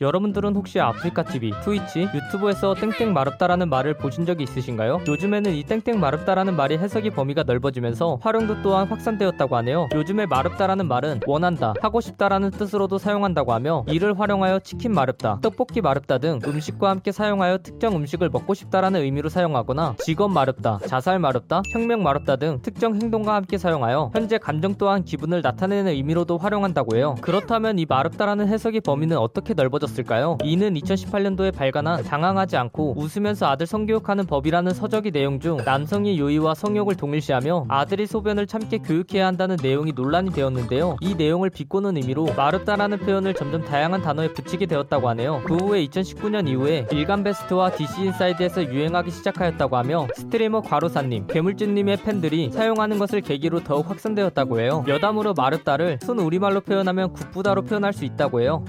여러분들은 혹시 아프리카TV, 트위치, 유튜브에서 땡땡 마렵다라는 말을 보신 적이 있으신가요? 요즘에는 이 땡땡 마렵다라는 말이 해석이 범위가 넓어지면서 활용도 또한 확산되었다고 하네요. 요즘에 마렵다라는 말은 원한다, 하고 싶다라는 뜻으로도 사용한다고 하며 이를 활용하여 치킨 마렵다, 떡볶이 마렵다 등 음식과 함께 사용하여 특정 음식을 먹고 싶다라는 의미로 사용하거나 직업 마렵다, 자살 마렵다, 혁명 마렵다 등 특정 행동과 함께 사용하여 현재 감정 또한 기분을 나타내는 의미로도 활용한다고 해요. 그렇다면 이 마렵다라는 해석의 범위는 어떻게 넓 어졌을까요? 이는 2018년도에 발간한 당황하지 않고 웃으면서 아들 성교육하는 법이라는 서적의 내용 중 남성의 요의와 성욕을 동일시하며 아들이 소변을 참게 교육해야 한다는 내용이 논란이 되었는데요. 이 내용을 비꼬는 의미로 마렵다라는 표현을 점점 다양한 단어에 붙이게 되었다고 하네요. 그 후에 2019년 이후에 일간 베스트와 DC 인사이드에서 유행하기 시작하였다고 하며 스트리머 과로사님, 괴물쥐님의 팬들이 사용하는 것을 계기로 더욱 확산되었다고 해요. 여담으로 마렵다를 순 우리말로 표현하면 국부다로 표현할 수 있다고 해요.